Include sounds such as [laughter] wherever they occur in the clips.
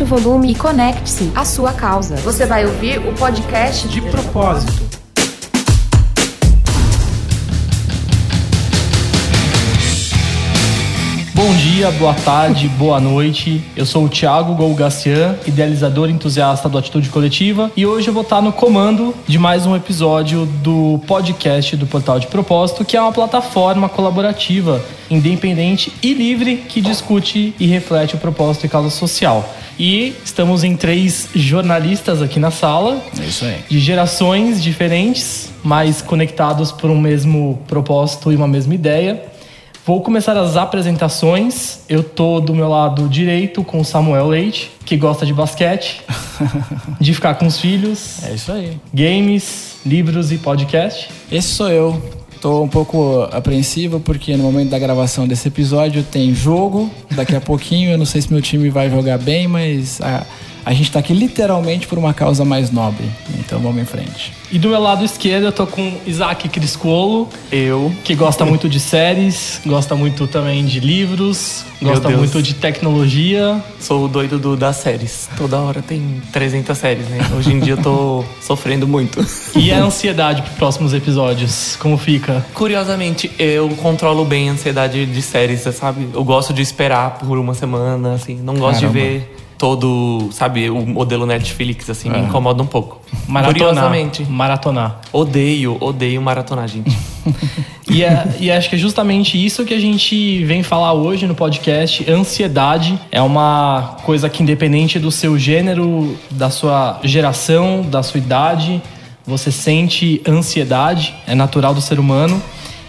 aumente o volume e conecte-se à sua causa. Você vai ouvir o podcast De propósito. Bom dia, boa tarde, boa noite. Eu sou o Thiago Golgacian, idealizador e entusiasta do Atitude Coletiva, e hoje eu vou estar no comando de mais um episódio do podcast do Portal de Propósito, que é uma plataforma colaborativa, independente e livre que discute e reflete o propósito e causa social. E estamos em três jornalistas aqui na sala, É isso aí. de gerações diferentes, mas conectados por um mesmo propósito e uma mesma ideia. Vou começar as apresentações. Eu tô do meu lado direito com o Samuel Leite, que gosta de basquete, [laughs] de ficar com os filhos, É isso aí. games, livros e podcast. Esse sou eu. Tô um pouco apreensivo porque no momento da gravação desse episódio tem jogo. Daqui a [laughs] pouquinho, eu não sei se meu time vai jogar bem, mas a, a gente tá aqui literalmente por uma causa mais nobre. Então vamos em frente. E do meu lado esquerdo eu tô com Isaac Criscuolo, Eu. que gosta muito de séries, gosta muito também de livros, gosta muito de tecnologia. Sou o doido do, das séries. Toda hora tem 300 séries, né? Hoje em dia eu tô [laughs] sofrendo muito. E a ansiedade para próximos episódios, como fica? Curiosamente, eu controlo bem a ansiedade de séries, você sabe? Eu gosto de esperar por uma semana, assim. Não gosto Caramba. de ver todo, sabe, o modelo Netflix, assim. Me É. incomoda um pouco. Maratonar. Curiosamente. Maratonar. Odeio, odeio maratonar, gente. [laughs] E, é- e acho que é justamente isso que a gente vem falar hoje no podcast. Ansiedade é uma coisa que, independente do seu gênero, da sua geração, da sua idade, você sente ansiedade, é natural do ser humano.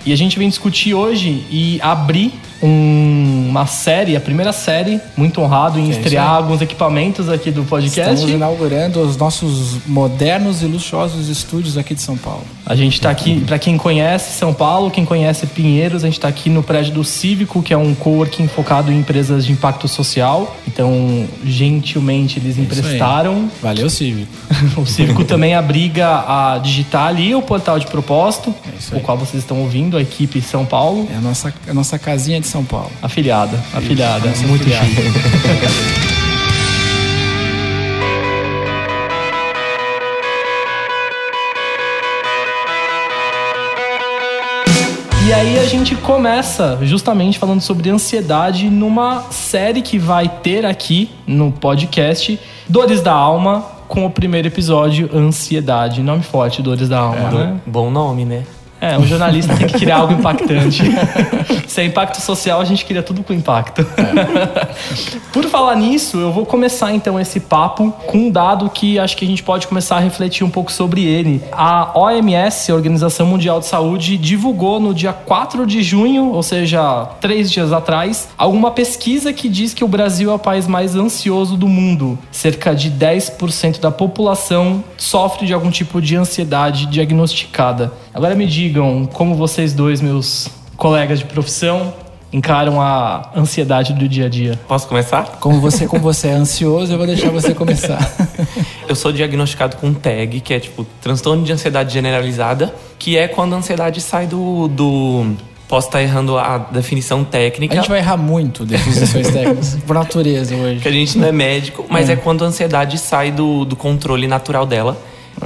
E a gente vem discutir hoje e abrir um- uma série, a primeira série, muito honrado em É estrear alguns equipamentos aqui do podcast. Estamos inaugurando os nossos modernos e luxuosos estúdios aqui de São Paulo. A gente está aqui, para quem conhece São Paulo, quem conhece Pinheiros, a gente está aqui no prédio do Cívico, que é um coworking focado em empresas de impacto social. Então, gentilmente, eles É emprestaram. Valeu, Cívico. [laughs] O Cívico também abriga a digitar ali o portal de propósito, É o qual vocês estão ouvindo, a equipe São Paulo. É a nossa, a nossa casinha de São Paulo. Afiliada, afiliada, Nossa muito afiliada. chique. E aí a gente começa justamente falando sobre ansiedade numa série que vai ter aqui no podcast Dores da Alma, com o primeiro episódio Ansiedade. Nome forte, Dores da Alma, né? Bom nome, né? É, um jornalista tem que criar algo impactante. [laughs] Se é impacto social, a gente cria tudo com impacto. Por falar nisso, eu vou começar então esse papo com um dado que acho que a gente pode começar a refletir um pouco sobre ele. A OMS, a Organização Mundial de Saúde, divulgou no dia 4 de junho, ou seja, três dias atrás, alguma pesquisa que diz que o Brasil é o país mais ansioso do mundo. Cerca de 10% da população sofre de algum tipo de ansiedade diagnosticada. Agora me digam como vocês dois, meus colegas de profissão, encaram a ansiedade do dia a dia. Posso começar? Como você, como você é ansioso, eu vou deixar você começar. [laughs] Eu sou diagnosticado com TAG, que é tipo transtorno de ansiedade generalizada, que é quando a ansiedade sai do. do... Posso estar errando a definição A técnica, gente vai errar muito definições técnicas, [laughs] por natureza que hoje. a gente não é médico, mas é, quando a ansiedade sai do, do controle natural dela,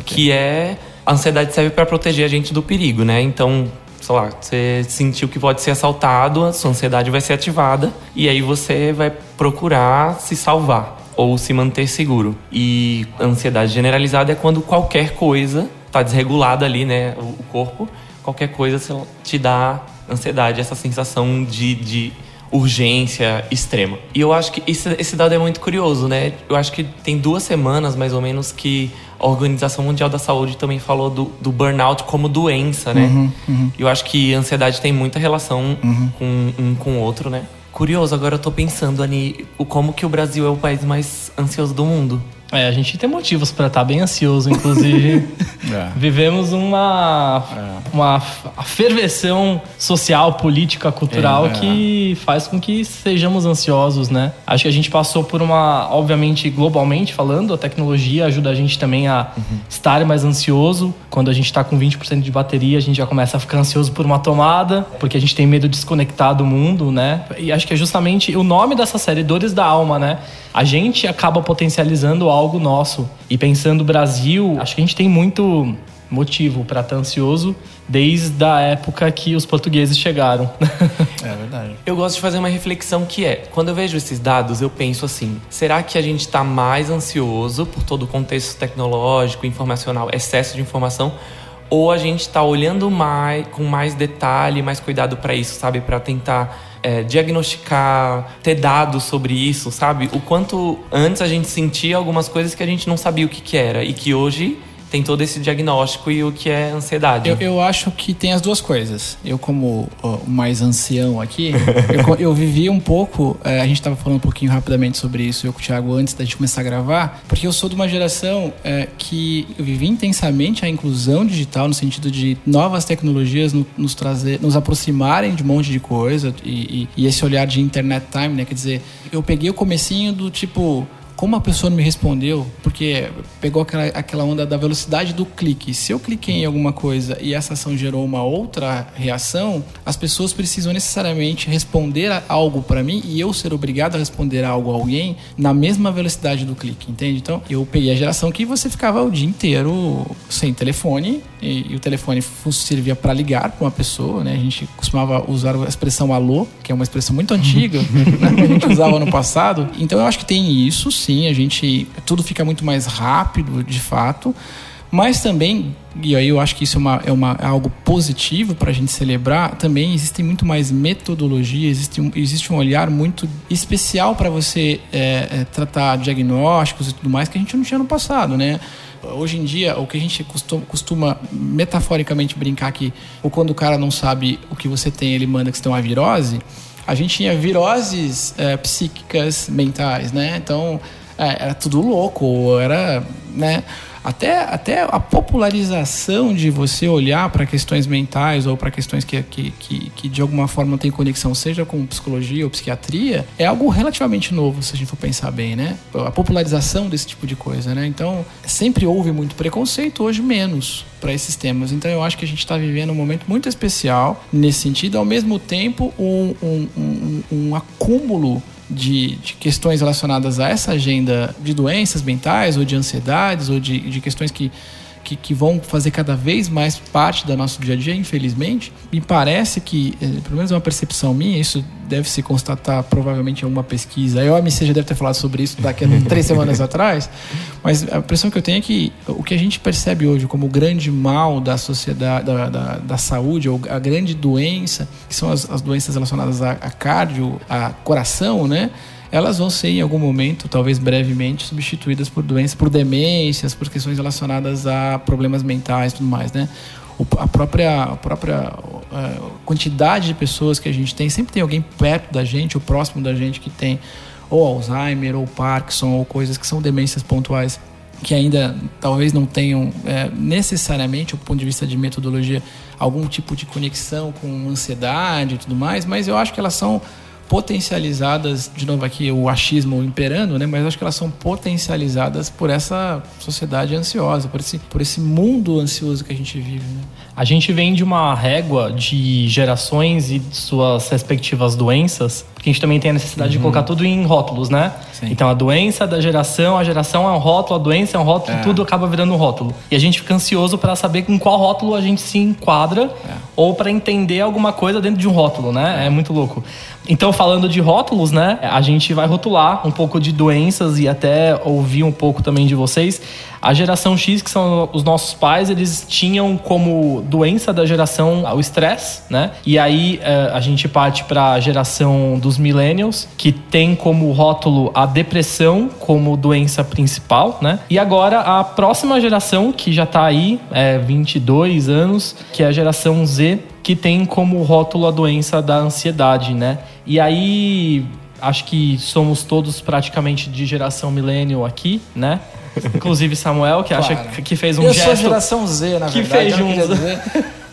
que é. A ansiedade serve para proteger a gente do perigo, né? Então, sei lá, você sentiu que pode ser assaltado, a sua ansiedade vai ser ativada, e aí você vai procurar se salvar ou se manter seguro. E ansiedade generalizada é quando qualquer coisa tá desregulada ali, né? O corpo, qualquer coisa te dá ansiedade, essa sensação de, de urgência extrema. E eu acho que esse, esse dado é muito curioso, né? Eu acho que tem duas semanas, mais ou menos, que a Organização Mundial da Saúde também falou do, do burnout como doença, né? E eu acho que a ansiedade tem muita relação com um com o outro, né? Curioso, agora eu tô pensando, Ani, como que o Brasil é o país mais ansioso do mundo. É, a gente tem motivos para estar bem ansioso, inclusive. [laughs] É. Vivemos uma, uma ferveção social, política, cultural É. que faz com que sejamos ansiosos, né? Acho que a gente passou por uma, obviamente, globalmente falando, a tecnologia ajuda a gente também a estar mais ansioso. Quando a gente está com 20% de bateria, a gente já começa a ficar ansioso por uma tomada, porque a gente tem medo de desconectar do mundo, né? E acho que é justamente o nome dessa série, Dores da Alma, né? A gente acaba potencializando algo nosso. E pensando no Brasil, acho que a gente tem muito motivo para estar ansioso desde a época que os portugueses chegaram. [laughs] É verdade. Eu gosto de fazer uma reflexão que é, quando eu vejo esses dados, eu penso assim: será que a gente está mais ansioso por todo o contexto tecnológico, informacional, excesso de informação? Ou a gente está olhando mais, com mais detalhe, mais cuidado para isso, sabe? Para tentar é, diagnosticar, ter dados sobre isso, sabe? O quanto antes a gente sentia algumas coisas que a gente não sabia o que, que era e que hoje tem todo esse diagnóstico e o que é ansiedade. Eu, eu acho que tem as duas coisas. Eu, como mais ancião aqui, [laughs] eu, eu, vivi um pouco. É, a gente estava falando um pouquinho rapidamente sobre isso, eu com o Thiago, antes da gente começar a gravar, porque eu sou de uma geração é, que eu vivi intensamente a inclusão digital, no sentido de novas tecnologias no, nos trazer, nos aproximarem de um monte de coisa e, e, e esse olhar de internet time, né? Quer dizer, eu peguei o comecinho do tipo como a pessoa não me respondeu, porque pegou aquela, aquela onda da velocidade do clique. Se eu cliquei em alguma coisa e essa ação gerou uma outra reação, as pessoas precisam necessariamente responder a algo para mim e eu ser obrigado a responder a algo a alguém na mesma velocidade do clique, entende? Então, eu peguei a geração que você ficava o dia inteiro sem telefone e, e o telefone servia para ligar para uma pessoa, né? A gente costumava usar a expressão alô, que é uma expressão muito antiga, [laughs] né? que a gente usava no passado. Então, eu acho que tem isso sim, a gente tudo fica muito mais rápido, de fato, mas também e aí eu acho que isso é, uma, é, uma, é algo positivo para a gente celebrar. Também existe muito mais metodologia, existe um, existe um olhar muito especial para você é, é, tratar diagnósticos e tudo mais que a gente não tinha no passado, né? Hoje em dia, o que a gente costuma, costuma metaforicamente brincar que, ou quando o cara não sabe o que você tem, ele manda que você tem uma virose, a gente tinha viroses é, psíquicas mentais, né? Então, é, era tudo louco, era, né? Até, até a popularização de você olhar para questões mentais ou para questões que, que, que, que, de alguma forma tem conexão, seja com psicologia ou psiquiatria, é algo relativamente novo, se a gente for pensar bem, né? A popularização desse tipo de coisa, né? Então, sempre houve muito preconceito, hoje menos para esses temas. Então, eu acho que a gente está vivendo um momento muito especial nesse sentido, ao mesmo tempo, um, um, um, um acúmulo de, de, questões relacionadas a essa agenda de doenças mentais ou de ansiedades ou de, de questões que que, que, vão fazer cada vez mais parte do nosso dia a dia, infelizmente. Me parece que, eh, pelo menos é uma percepção minha, isso deve se constatar provavelmente em alguma pesquisa. A OMC já deve ter falado sobre isso daqui a [laughs] três semanas atrás, mas a impressão que eu tenho é que o que a gente percebe hoje como o grande mal da sociedade, da, da, da saúde, ou a grande doença, que são as, as doenças relacionadas a, a cardio, a coração, né? Elas vão ser em algum momento, talvez brevemente, substituídas por doenças, por demências, por questões relacionadas a problemas mentais e tudo mais, né? A própria, a própria uh, quantidade de pessoas que a gente tem, sempre tem alguém perto da gente, ou próximo da gente que tem ou Alzheimer, ou Parkinson, ou coisas que são demências pontuais que ainda talvez não tenham é, necessariamente, do ponto de vista de metodologia, algum tipo de conexão com ansiedade e tudo mais, mas eu acho que elas são potencializadas, de novo aqui o achismo imperando, né? mas acho que elas são potencializadas por essa sociedade ansiosa, por esse, por esse mundo ansioso que a gente vive. Né? A gente vem de uma régua de gerações e suas respectivas doenças, porque a gente também tem a necessidade uhum. de colocar tudo em rótulos, né? Sim. Então a doença da geração, a geração é um rótulo, a doença é um rótulo, é. tudo acaba virando um rótulo. E a gente fica ansioso para saber com qual rótulo a gente se enquadra é. ou para entender alguma coisa dentro de um rótulo, né? É. é muito louco. Então, falando de rótulos, né? A gente vai rotular um pouco de doenças e até ouvir um pouco também de vocês. A geração X, que são os nossos pais, eles tinham como doença da geração o estresse, né? E aí eh, a gente parte para a geração dos millennials, que tem como rótulo a depressão como doença principal, né? E agora a próxima geração, que já está aí, é 22 anos, que é a geração Z, que tem como rótulo a doença da ansiedade, né? E aí acho que somos todos praticamente de geração millennial aqui, né? Inclusive Samuel, que acha que fez um eu gesto. Eu sou geração Z, na que verdade. Fez um... Dizer,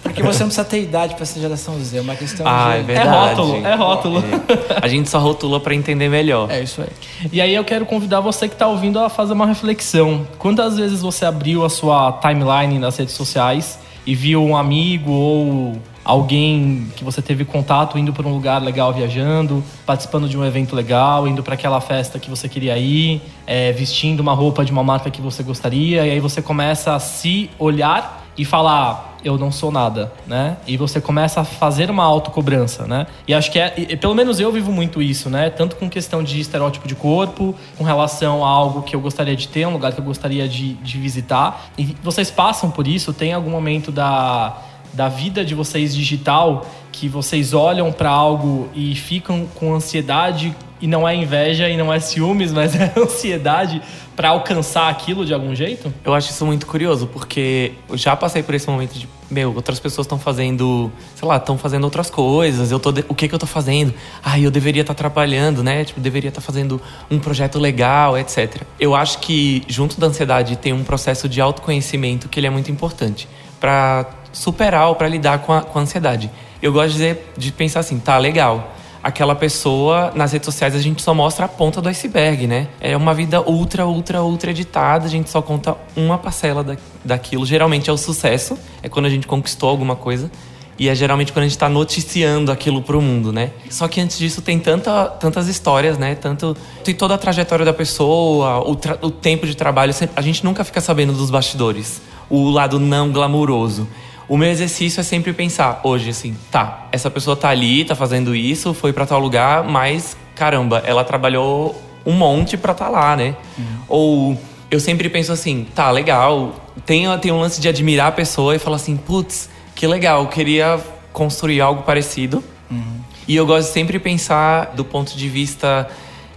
porque você não precisa ter idade para ser geração Z, é uma questão ah, de... é verdade. É rótulo, é rótulo. É. A gente só rotulou para entender melhor. É isso aí. E aí eu quero convidar você que está ouvindo a fazer uma reflexão. Quantas vezes você abriu a sua timeline nas redes sociais e viu um amigo ou alguém que você teve contato indo para um lugar legal viajando, participando de um evento legal, indo para aquela festa que você queria ir, é, vestindo uma roupa de uma marca que você gostaria, e aí você começa a se olhar e falar eu não sou nada, né? E você começa a fazer uma autocobrança, né? E acho que é, e, pelo menos eu vivo muito isso, né? Tanto com questão de estereótipo de corpo, com relação a algo que eu gostaria de ter, um lugar que eu gostaria de, de visitar. E vocês passam por isso? Tem algum momento da da vida de vocês digital que vocês olham para algo e ficam com ansiedade e não é inveja e não é ciúmes, [laughs] mas é ansiedade para alcançar aquilo de algum jeito? Eu acho isso muito curioso, porque eu já passei por esse momento de, meu, outras pessoas estão fazendo, sei lá, estão fazendo outras coisas, eu tô, o que que eu tô fazendo? Ah, eu deveria estar tá trabalhando, né? Tipo, deveria estar tá fazendo um projeto legal, etc. Eu acho que junto da ansiedade tem um processo de autoconhecimento que ele é muito importante para superar ou para lidar com a, com a ansiedade. Eu gosto de, dizer, de pensar assim, tá, legal. Aquela pessoa, nas redes sociais, a gente só mostra a ponta do iceberg, né? É uma vida ultra, ultra, ultra editada, a gente só conta uma parcela da, daquilo. Geralmente é o sucesso, é quando a gente conquistou alguma coisa. E é geralmente quando a gente está noticiando aquilo para o mundo, né? Só que antes disso tem tanta, tantas histórias, né? Tanto tem toda a trajetória da pessoa, o, o tempo de trabalho. A gente nunca fica sabendo dos bastidores, o lado não glamuroso. O meu exercício é sempre pensar, hoje, assim, tá, essa pessoa tá ali, tá fazendo isso, foi para tal lugar, mas caramba, ela trabalhou um monte pra estar tá lá, né? Uhum. Ou eu sempre penso assim, tá, legal, tem, tem um lance de admirar a pessoa e falar assim, putz, que legal, queria construir algo parecido. Uhum. E eu gosto de sempre pensar do ponto de vista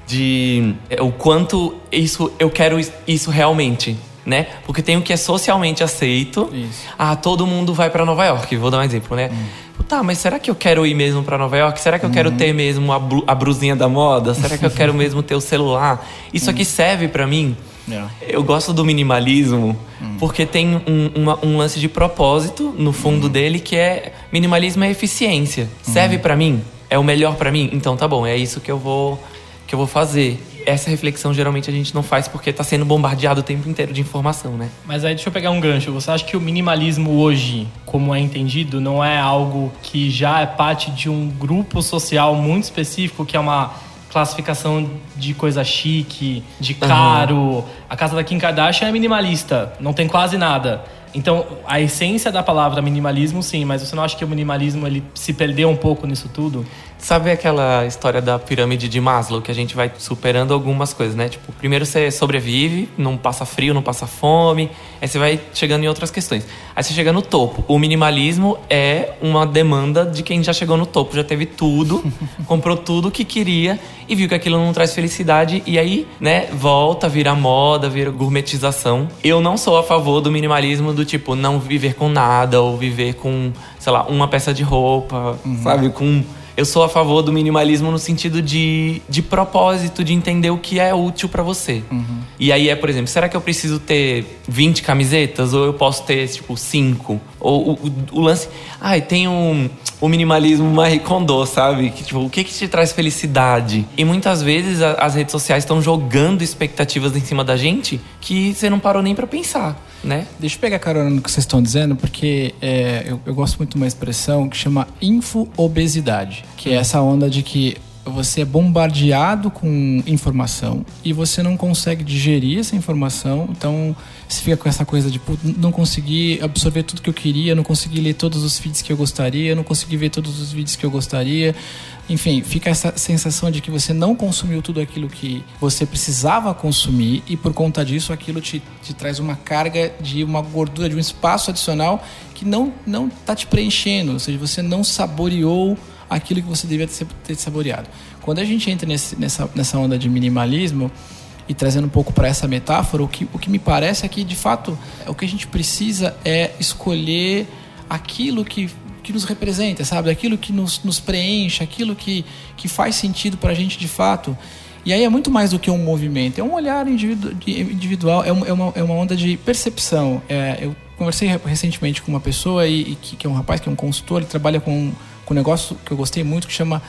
de é, o quanto isso eu quero isso realmente né? Porque tem o que é socialmente aceito. Isso. Ah, todo mundo vai para Nova York. Vou dar um exemplo, né? Hum. Tá, mas será que eu quero ir mesmo para Nova York? Será que eu uhum. quero ter mesmo a, blu a brusinha da moda? Será que eu quero [laughs] mesmo ter o celular? Isso aqui serve para mim? Yeah. Eu gosto do minimalismo hum. porque tem um, uma, um, lance de propósito no fundo hum. dele que é minimalismo é eficiência. Serve para mim? É o melhor para mim? Então tá bom, é isso que eu vou que eu vou fazer essa reflexão geralmente a gente não faz porque está sendo bombardeado o tempo inteiro de informação, né? Mas aí deixa eu pegar um gancho. Você acha que o minimalismo hoje, como é entendido, não é algo que já é parte de um grupo social muito específico, que é uma classificação de coisa chique, de caro. Uhum. A casa da Kim Kardashian é minimalista, não tem quase nada. Então, a essência da palavra minimalismo, sim, mas você não acha que o minimalismo ele se perdeu um pouco nisso tudo? Sabe aquela história da pirâmide de Maslow, que a gente vai superando algumas coisas, né? Tipo, primeiro você sobrevive, não passa frio, não passa fome, aí você vai chegando em outras questões. Aí você chega no topo. O minimalismo é uma demanda de quem já chegou no topo, já teve tudo, [laughs] comprou tudo que queria e viu que aquilo não traz felicidade e aí, né, volta, vira moda, vira gourmetização. Eu não sou a favor do minimalismo do tipo não viver com nada ou viver com, sei lá, uma peça de roupa, uhum. sabe, com eu sou a favor do minimalismo no sentido de, de propósito, de entender o que é útil para você. Uhum. E aí é, por exemplo, será que eu preciso ter 20 camisetas ou eu posso ter, tipo, 5? Ou o, o, o lance. Ai, ah, tem um o minimalismo Marie Kondo, sabe? Que, tipo, o que, que te traz felicidade? E muitas vezes a, as redes sociais estão jogando expectativas em cima da gente que você não parou nem para pensar, né? Deixa eu pegar carona no que vocês estão dizendo, porque é, eu, eu, gosto muito de uma expressão que chama info-obesidade, que é essa onda de que você é bombardeado com informação e você não consegue digerir essa informação, então você fica com essa coisa de não conseguir absorver tudo que eu queria, não consegui ler todos os feeds que eu gostaria, não consegui ver todos os vídeos que eu gostaria. Enfim, fica essa sensação de que você não consumiu tudo aquilo que você precisava consumir e por conta disso aquilo te, te traz uma carga de uma gordura, de um espaço adicional que não não está te preenchendo, ou seja, você não saboreou aquilo que você devia ter saboreado. Quando a gente entra nesse, nessa, nessa onda de minimalismo e trazendo um pouco para essa metáfora, o que, o que me parece é que, de fato, o que a gente precisa é escolher aquilo que, que nos representa, sabe? Aquilo que nos, nos preenche, aquilo que, que faz sentido para a gente de fato. E aí é muito mais do que um movimento, é um olhar individu individual, é uma, é uma, é uma onda de percepção. É, eu conversei recentemente com uma pessoa e, e que, que, é um rapaz que é um consultor, ele trabalha com com um negócio que eu gostei muito que chama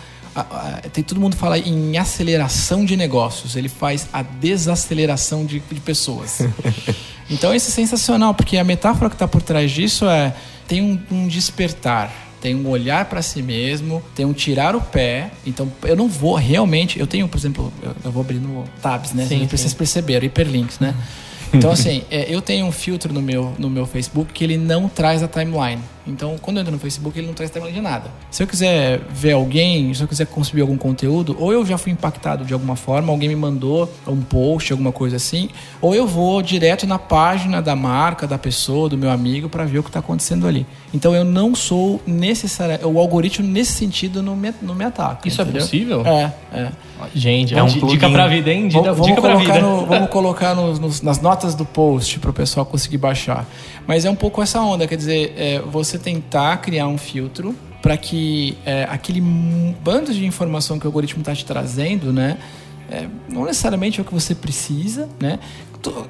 tem todo mundo fala em aceleração de negócios, ele faz a desaceleração de, de pessoas. [laughs] então isso é sensacional, porque a metáfora que está por trás disso é tem um, um despertar tem um olhar para si mesmo, tem um tirar o pé. Então, eu não vou realmente. Eu tenho, por exemplo, eu, eu vou abrir no tabs, né? Sim, Vocês sim. perceberam, hiperlinks, né? [laughs] Então, assim, é, eu tenho um filtro no meu, no meu Facebook que ele não traz a timeline. Então, quando eu entro no Facebook, ele não traz timeline de nada. Se eu quiser ver alguém, se eu quiser consumir algum conteúdo, ou eu já fui impactado de alguma forma, alguém me mandou um post, alguma coisa assim, ou eu vou direto na página da marca, da pessoa, do meu amigo, para ver o que está acontecendo ali. Então, eu não sou necessário. O algoritmo, nesse sentido, não me, não me ataca. Isso é entendeu? possível? É, é. Gente, É um di- dica plugin. pra vida, hein? Dica, Vamos, vamos dica pra vida. no- vamos colocar nos- nos- nas notas do post para o pessoal conseguir baixar. Mas é um pouco essa onda, quer dizer, é, você tentar criar um filtro para que é, aquele bando de informação que o algoritmo está te trazendo, né? é, não necessariamente é o que você precisa, né?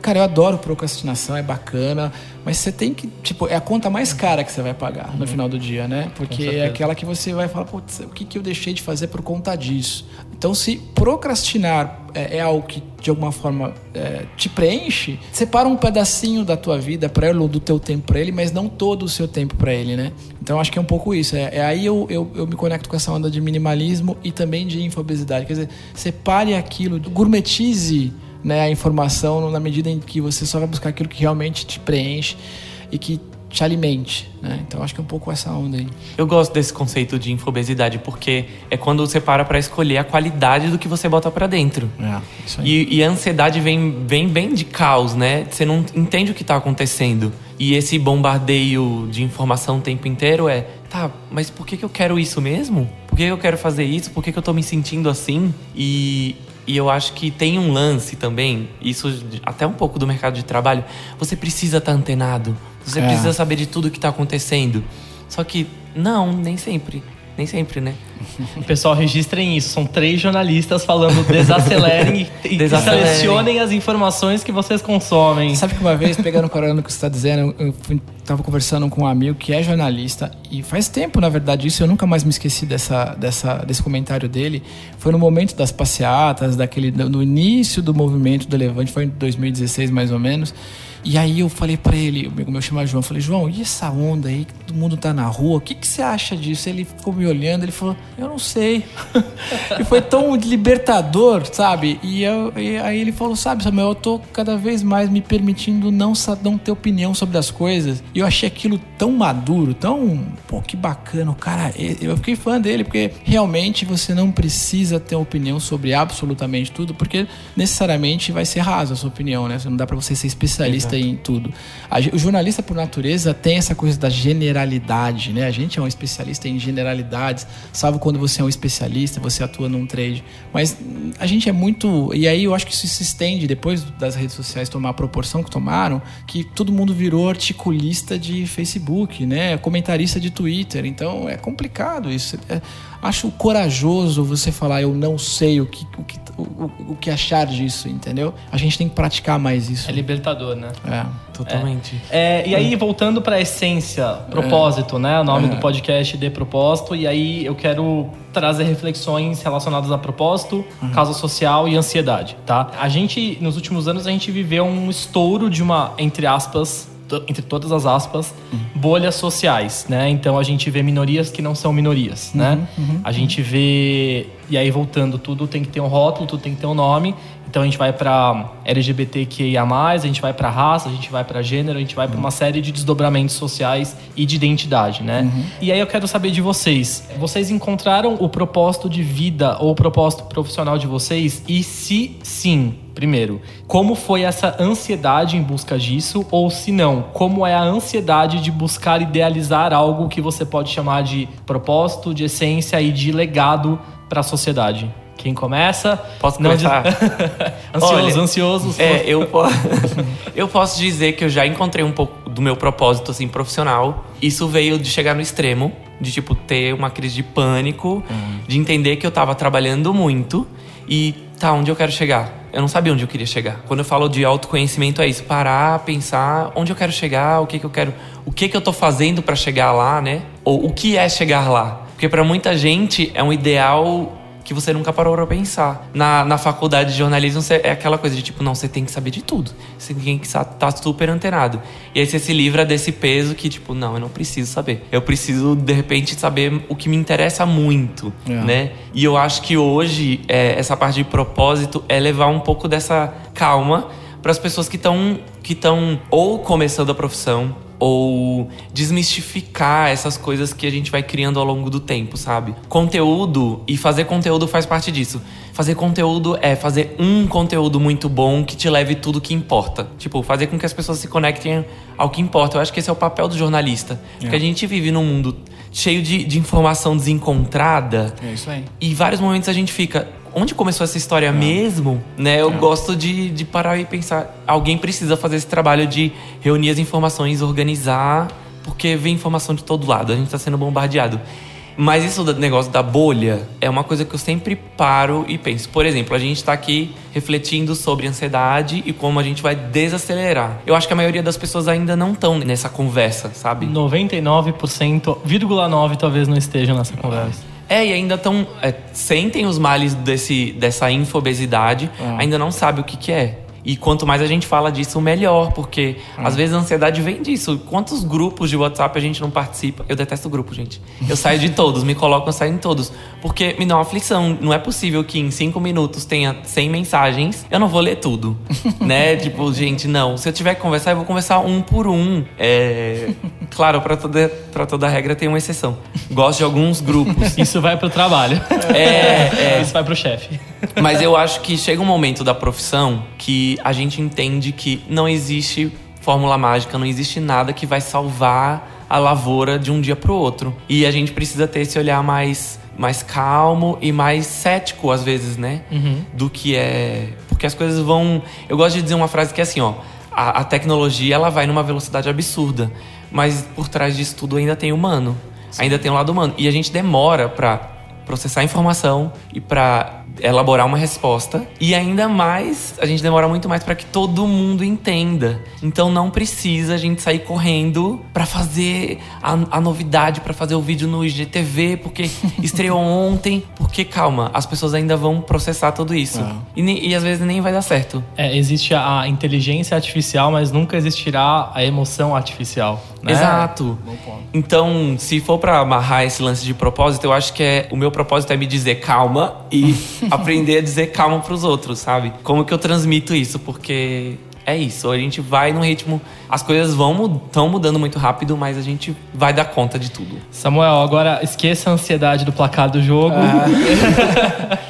Cara, eu adoro procrastinação, é bacana, mas você tem que, tipo, é a conta mais cara que você vai pagar no final do dia, né? Porque é aquela que você vai falar, putz, o que, que eu deixei de fazer por conta disso? Então, se procrastinar é, é algo que de alguma forma é, te preenche, separa um pedacinho da tua vida para ele, ou do teu tempo para ele, mas não todo o seu tempo para ele, né? Então, acho que é um pouco isso. É, é aí eu, eu, eu me conecto com essa onda de minimalismo e também de infobesidade. Quer dizer, separe aquilo, gourmetize né, a informação na medida em que você só vai buscar aquilo que realmente te preenche e que te alimente, né? Então acho que é um pouco essa onda aí. Eu gosto desse conceito de infobesidade porque é quando você para pra escolher a qualidade do que você bota pra dentro. É, isso aí. E, e a ansiedade vem, vem bem de caos, né? Você não entende o que tá acontecendo. E esse bombardeio de informação o tempo inteiro é: tá, mas por que, que eu quero isso mesmo? Por que eu quero fazer isso? Por que, que eu tô me sentindo assim? E, e eu acho que tem um lance também, isso até um pouco do mercado de trabalho. Você precisa estar antenado. Você É. precisa saber de tudo que tá acontecendo. Só que, não, nem sempre. Nem sempre, né? [laughs] Pessoal, registrem isso. São três jornalistas falando desacelerem e, e Desacelerem. selecionem as informações que vocês consomem. Sabe que uma vez, pegando carona no que você está dizendo, eu fui, tava conversando com um amigo que é jornalista e faz tempo, na verdade, isso eu nunca mais me esqueci dessa, dessa, desse comentário dele. Foi no momento das passeatas, daquele, no início do movimento do Levante, foi em 2016 mais ou menos. E aí eu falei pra ele, o amigo meu chama João, eu falei, João, e essa onda aí que todo mundo tá na rua, o que, que você acha disso? Ele ficou me olhando, ele falou, eu não sei. [laughs] e foi tão libertador, sabe? E, eu- e aí ele falou, sabe, Samuel, eu tô cada vez mais me permitindo não, não ter opinião sobre as coisas. E eu achei aquilo tão maduro, tão, pô, que bacana. O cara, eu fiquei fã dele, porque realmente você não precisa ter opinião sobre absolutamente tudo, porque necessariamente vai ser raso a sua opinião, né? Não dá pra você ser especialista em tudo. A o jornalista, por natureza, tem essa coisa da generalidade, né? A gente é um especialista em generalidades, salvo quando você é um especialista, você atua num trade. Mas hum, a gente é muito. E aí eu acho que isso se estende depois das redes sociais tomar a proporção que tomaram, que todo mundo virou articulista de Facebook, né? Comentarista de Twitter. Então é complicado isso. É- acho corajoso você falar, eu não sei o que, o que, o, o- o que achar disso, entendeu? A gente tem que praticar mais isso. É libertador, né? É. Totalmente. É, e aí, voltando pra essência, propósito, né? O nome É. do podcast de propósito. E aí eu quero trazer reflexões relacionadas a propósito, causa social e ansiedade, tá? A gente, nos últimos anos, a gente viveu um estouro de uma, entre aspas, entre todas as aspas, bolhas sociais, né? Então a gente vê minorias que não são minorias, né? A gente vê e aí voltando, tudo tem que ter um rótulo, tudo tem que ter um nome. Então a gente vai pra LGBTQIA+, a gente vai pra raça, a gente vai pra gênero, a gente vai pra uma série de desdobramentos sociais e de identidade, né? E aí eu quero saber de vocês, vocês encontraram o propósito de vida ou o propósito profissional de vocês? E se sim, primeiro, como foi essa ansiedade em busca disso? Ou se não, como é a ansiedade de buscar idealizar algo que você pode chamar de propósito, de essência e de legado para a sociedade? Quem começa? Posso Não começar? [laughs] ansioso, Olha, ansioso. É, eu, po- [laughs] eu posso dizer que eu já encontrei um pouco do meu propósito assim profissional. Isso veio de chegar no extremo, de tipo ter uma crise de pânico, de entender que eu tava trabalhando muito e tá, onde eu quero chegar? Eu não sabia onde eu queria chegar. Quando eu falo de autoconhecimento é isso, parar, pensar onde eu quero chegar, o que que eu quero, o que que eu tô fazendo pra chegar lá, né? Ou o que é chegar lá? Porque pra muita gente é um ideal que você nunca parou pra pensar. Na, na faculdade de jornalismo você, é aquela coisa de tipo, não, você tem que saber de tudo. Você tem que estar tá super antenado. E aí você se livra desse peso que, tipo, não, eu não preciso saber. Eu preciso, de repente, saber o que me interessa muito, é. né? E eu acho que hoje, é, essa parte de propósito é levar um pouco dessa calma para as pessoas que estão que estão ou começando a profissão ou desmistificar essas coisas que a gente vai criando ao longo do tempo, sabe? Conteúdo e fazer conteúdo faz parte disso. Fazer conteúdo é fazer um conteúdo muito bom que te leve tudo que importa. Tipo, fazer com que as pessoas se conectem ao que importa. Eu acho que esse é o papel do jornalista. É. Porque a gente vive num mundo cheio de, de informação desencontrada. É isso aí. E em vários momentos a gente fica, onde começou essa história mesmo, né? Eu gosto de, de parar e pensar, alguém precisa fazer esse trabalho de reunir as informações, organizar, porque vem informação de todo lado, a gente está sendo bombardeado. Mas isso do negócio da bolha é uma coisa que eu sempre paro e penso. Por exemplo, a gente está aqui refletindo sobre ansiedade e como a gente vai desacelerar. Eu acho que a maioria das pessoas ainda não estão nessa conversa, sabe? 99,9% talvez não estejam nessa conversa. É, e ainda estão. É, sentem os males desse, dessa infobesidade, ah. ainda não sabe o que, que é. E quanto mais a gente fala disso, melhor, porque hum. às vezes a ansiedade vem disso. Quantos grupos de WhatsApp a gente não participa? Eu detesto grupo, gente. Eu saio de todos, me coloco, eu saio em todos. Porque me dá uma aflição. Não é possível que em cinco minutos tenha 100 mensagens. Eu não vou ler tudo. [laughs] né? Tipo, gente, não. Se eu tiver que conversar, eu vou conversar um por um. É... Claro, para toda, pra toda regra tem uma exceção. Gosto de alguns grupos. Isso vai pro trabalho. É, é. Isso vai pro chefe. Mas eu acho que chega um momento da profissão que a gente entende que não existe fórmula mágica, não existe nada que vai salvar a lavoura de um dia para o outro. E a gente precisa ter esse olhar mais, mais calmo e mais cético, às vezes, né? Uhum. Do que é. Porque as coisas vão. Eu gosto de dizer uma frase que é assim, ó. A, a tecnologia ela vai numa velocidade absurda, mas por trás disso tudo ainda tem humano. Sim. Ainda tem um lado humano. E a gente demora para processar informação e para elaborar uma resposta e ainda mais a gente demora muito mais para que todo mundo entenda. Então não precisa a gente sair correndo para fazer a, a novidade, para fazer o vídeo no IGTV porque [laughs] estreou ontem, porque calma, as pessoas ainda vão processar tudo isso ah. e, e, às vezes nem vai dar certo. É, existe a inteligência artificial, mas nunca existirá a emoção artificial. Né? Exato. Então, se for para amarrar esse lance de propósito, eu acho que é o meu propósito é me dizer calma e [laughs] aprender a dizer calma para os outros, sabe? Como que eu transmito isso? Porque é isso, a gente vai no ritmo, as coisas vão estão mudando muito rápido, mas a gente vai dar conta de tudo. Samuel, agora esqueça a ansiedade do placar do jogo. Ah. [laughs]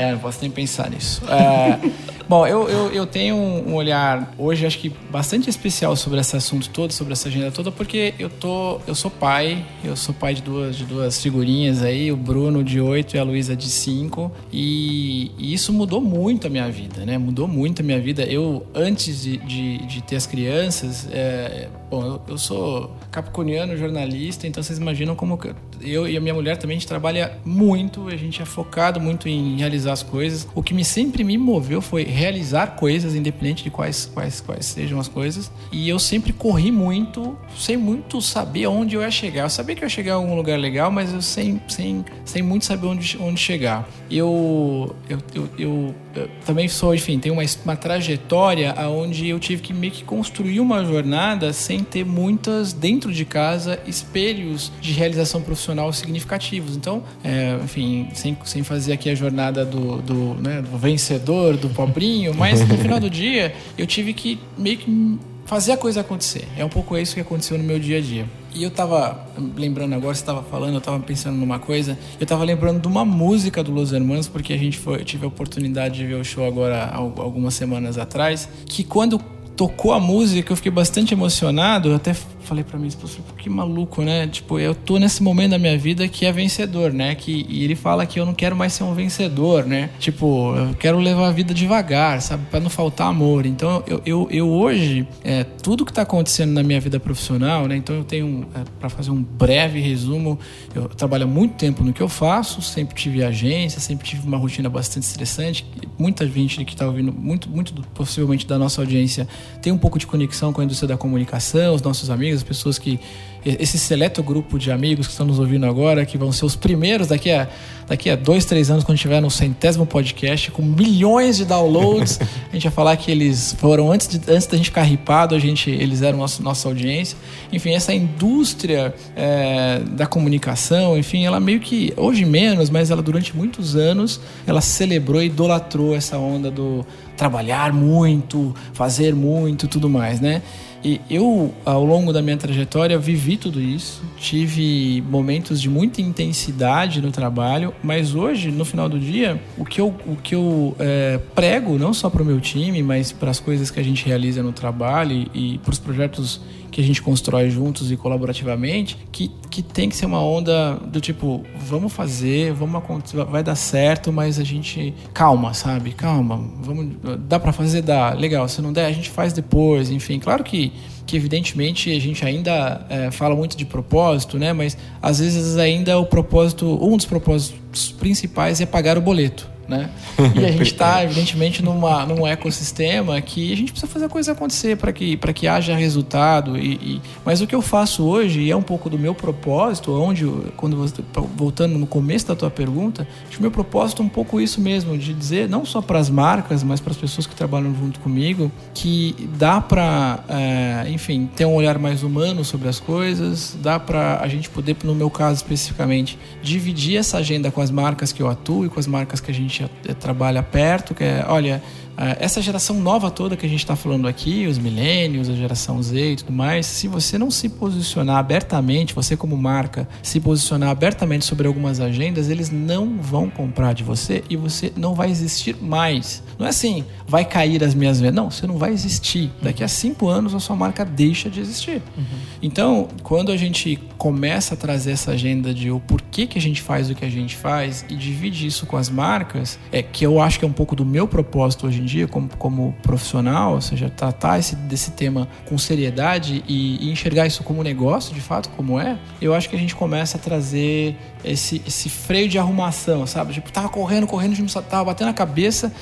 é, não posso nem pensar nisso. É, [laughs] Bom, eu, eu, eu tenho um olhar hoje, acho que bastante especial sobre esse assunto todo, sobre essa agenda toda, porque eu tô, eu sou pai, eu sou pai de duas, de duas figurinhas aí, o Bruno de 8 e a Luísa de 5, e, e, isso mudou muito a minha vida, né? Mudou muito a minha vida. Eu, antes de, de, de ter as crianças, é, bom, eu, eu sou capricorniano, jornalista, então vocês imaginam como eu e a minha mulher também a gente trabalha muito, a gente é focado muito em realizar as coisas. O que me sempre me moveu foi realizar coisas, independente de quais, quais, quais sejam as coisas. E eu sempre corri muito, sem muito saber onde eu ia chegar. Eu sabia que eu ia chegar em algum lugar legal, mas eu sem, sem, sem muito saber onde, onde chegar. Eu, eu, eu, eu, eu também sou, enfim, tenho uma, uma trajetória onde eu tive que meio que construir uma jornada sem ter muitas, dentro de casa, espelhos de realização profissional significativos. Então, é, enfim, sem, sem fazer aqui a jornada do, do, né, do vencedor, do pobrinho mas no final do dia eu tive que meio que fazer a coisa acontecer. É um pouco isso que aconteceu no meu dia a dia. E eu tava lembrando agora, você tava falando, eu tava pensando numa coisa, eu tava lembrando de uma música do Los Hermanos, porque a gente foi, tive a oportunidade de ver o show agora algumas semanas atrás, que quando tocou a música, eu fiquei bastante emocionado, eu até falei para mim, esposa, que maluco, né? Tipo, eu tô nesse momento da minha vida que é vencedor, né? Que, e ele fala que eu não quero mais ser um vencedor, né? Tipo, eu quero levar a vida devagar, sabe? Para não faltar amor. Então, eu, eu, eu hoje, é, tudo que tá acontecendo na minha vida profissional, né? Então, eu tenho, é, para fazer um breve resumo, eu trabalho há muito tempo no que eu faço, sempre tive agência, sempre tive uma rotina bastante estressante. Muita gente que tá ouvindo, muito, muito possivelmente da nossa audiência, tem um pouco de conexão com a indústria da comunicação, os nossos amigos, as pessoas que esse seleto grupo de amigos que estão nos ouvindo agora, que vão ser os primeiros daqui a, daqui a dois, três anos, quando tiver no centésimo podcast, com milhões de downloads. [laughs] a gente vai falar que eles foram, antes, de, antes da gente ficar ripado, a gente, eles eram nosso, nossa audiência. Enfim, essa indústria é, da comunicação, enfim, ela meio que, hoje menos, mas ela durante muitos anos, ela celebrou e idolatrou essa onda do trabalhar muito, fazer muito tudo mais, né? E eu, ao longo da minha trajetória, vivi tudo isso. Tive momentos de muita intensidade no trabalho, mas hoje, no final do dia, o que eu, o que eu é, prego, não só para o meu time, mas para as coisas que a gente realiza no trabalho e, e para os projetos que a gente constrói juntos e colaborativamente, que, que tem que ser uma onda do tipo, vamos fazer, vamos vai dar certo, mas a gente calma, sabe? Calma, vamos dá para fazer, dá, legal. Se não der, a gente faz depois, enfim. Claro que que evidentemente a gente ainda é, fala muito de propósito, né? Mas às vezes ainda o propósito, um dos propósitos principais é pagar o boleto né? E a gente está, evidentemente, numa, num ecossistema que a gente precisa fazer a coisa acontecer para que, que haja resultado. E, e, mas o que eu faço hoje, e é um pouco do meu propósito, onde, quando você, voltando no começo da tua pergunta, o meu propósito é um pouco isso mesmo, de dizer, não só para as marcas, mas para as pessoas que trabalham junto comigo, que dá para, é, enfim, ter um olhar mais humano sobre as coisas, dá para a gente poder, no meu caso especificamente, dividir essa agenda com as marcas que eu atuo e com as marcas que a gente gente trabalha perto, que é, olha, ah, essa geração nova toda que a gente está falando aqui, os milênios, a geração Z e tudo mais, se você não se posicionar abertamente, você como marca, se posicionar abertamente sobre algumas agendas, eles não vão comprar de você e você não vai existir mais. Não é assim, vai cair as minhas vendas. Não, você não vai existir. Daqui a cinco anos a sua marca deixa de existir. Uhum. Então, quando a gente começa a trazer essa agenda de o porquê que a gente faz o que a gente faz e divide isso com as marcas, é que eu acho que é um pouco do meu propósito hoje em dia como, como profissional, ou seja, tratar esse, desse tema com seriedade e, e, enxergar isso como negócio, de fato, como é, eu acho que a gente começa a trazer esse, esse freio de arrumação, sabe? Tipo, tava correndo, correndo, a gente tava batendo a cabeça.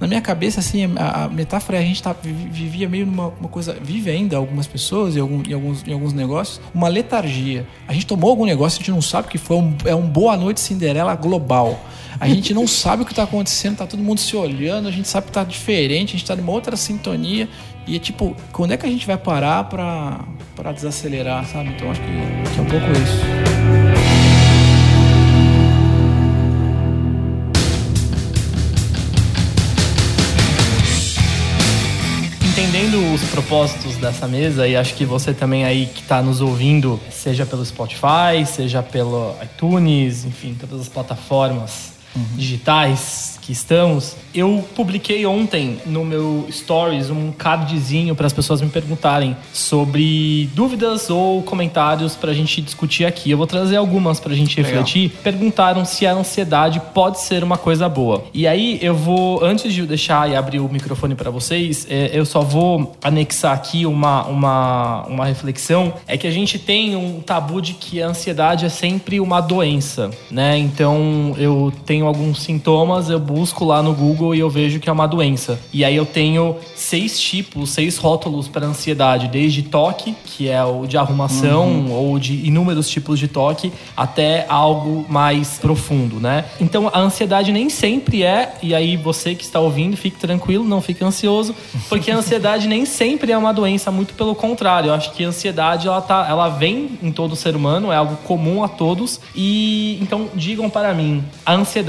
Na minha cabeça, assim, a, a metáfora é a gente tá, vivia meio numa uma coisa, vive ainda algumas pessoas e, algum, alguns, em alguns negócios, uma letargia. A gente tomou algum negócio, a gente não sabe o que foi, um, é um boa noite Cinderela global. A gente não [laughs] sabe o que está acontecendo, tá todo mundo se olhando, a gente sabe que tá diferente, a gente está numa outra sintonia. E é tipo, quando é que a gente vai parar para desacelerar, sabe? Então acho que, que é um pouco isso. Entendendo os propósitos dessa mesa e acho que você também aí que está nos ouvindo, seja pelo Spotify, seja pelo iTunes, enfim, todas as plataformas uhum. digitais que estamos, eu publiquei ontem no meu stories um cardzinho para as pessoas me perguntarem sobre dúvidas ou comentários para a gente discutir aqui. Eu vou trazer algumas para a gente refletir. Legal. Perguntaram se a ansiedade pode ser uma coisa boa. E aí eu vou, antes de deixar e abrir o microfone para vocês, é, eu só vou anexar aqui uma, uma, uma reflexão. É que a gente tem um tabu de que a ansiedade é sempre uma doença, né? Então eu tenho alguns sintomas, eu busco lá no Google e eu vejo que é uma doença. E aí eu tenho seis tipos, seis rótulos para ansiedade, desde toque, que é o de arrumação uhum. ou de inúmeros tipos de toque, até algo mais profundo, né? Então a ansiedade nem sempre é, e aí você que está ouvindo, fique tranquilo, não fique ansioso, porque a [laughs] ansiedade nem sempre é uma doença, muito pelo contrário. Eu acho que a ansiedade ela tá, ela vem em todo ser humano, é algo comum a todos. E então digam para mim, a ansiedade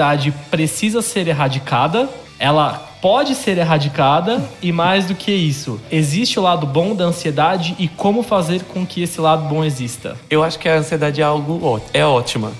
precisa ser erradicada, ela pode ser erradicada e mais do que isso, existe o lado bom da ansiedade e como fazer com que esse lado bom exista? Eu acho que a ansiedade é algo ó, é ótima.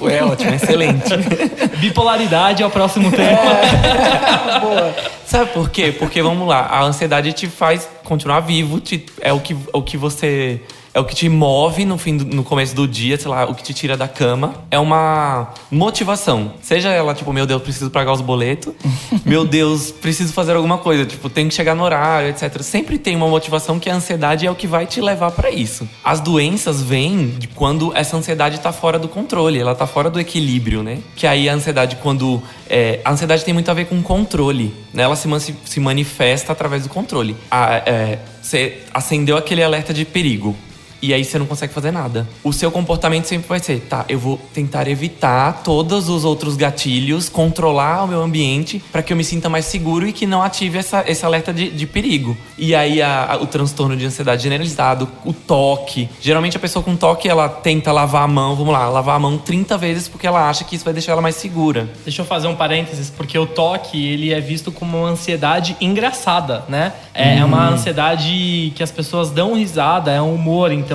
É ótima, excelente. [laughs] Bipolaridade é o próximo tema. É. [laughs] Boa. Sabe por quê? Porque vamos lá, a ansiedade te faz continuar vivo, te, é o que, o que você é o que te move no fim do, no começo do dia, sei lá, o que te tira da cama. É uma motivação. Seja ela, tipo, meu Deus, preciso pagar os boletos. [laughs] meu Deus, preciso fazer alguma coisa. Tipo, tem que chegar no horário, etc. Sempre tem uma motivação que a ansiedade é o que vai te levar para isso. As doenças vêm de quando essa ansiedade tá fora do controle, ela tá fora do equilíbrio, né? Que aí a ansiedade, quando. É, a ansiedade tem muito a ver com controle, né? Ela se, se manifesta através do controle. A, é, você acendeu aquele alerta de perigo E aí você não consegue fazer nada. O seu comportamento sempre vai ser, tá, eu vou tentar evitar todos os outros gatilhos, controlar o meu ambiente para que eu me sinta mais seguro e que não ative essa, esse alerta de, de perigo. E aí a, a, o transtorno de ansiedade generalizado, o toque. Geralmente a pessoa com toque, ela tenta lavar a mão, vamos lá, lavar a mão 30 vezes porque ela acha que isso vai deixar ela mais segura. Deixa eu fazer um parênteses, porque o toque, ele é visto como uma ansiedade engraçada, né? É, hum. é uma ansiedade que as pessoas dão risada, é um humor, então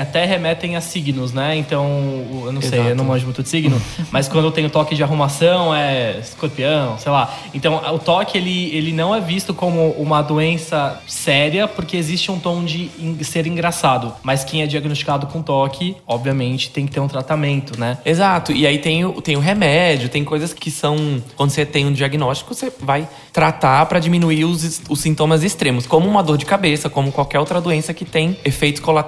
até remetem a signos, né? Então, eu não sei, eu não manjo muito de signo, [laughs] mas quando eu tenho toque de arrumação é escorpião, sei lá. Então, o toque, ele, ele não é visto como uma doença séria, porque existe um tom de ser engraçado. Mas quem é diagnosticado com toque, obviamente, tem que ter um tratamento, né? Exato. E aí tem o, tem o remédio, tem coisas que são. Quando você tem um diagnóstico, você vai tratar para diminuir os, os sintomas extremos, como uma dor de cabeça, como qualquer outra doença que tem efeitos colaterais.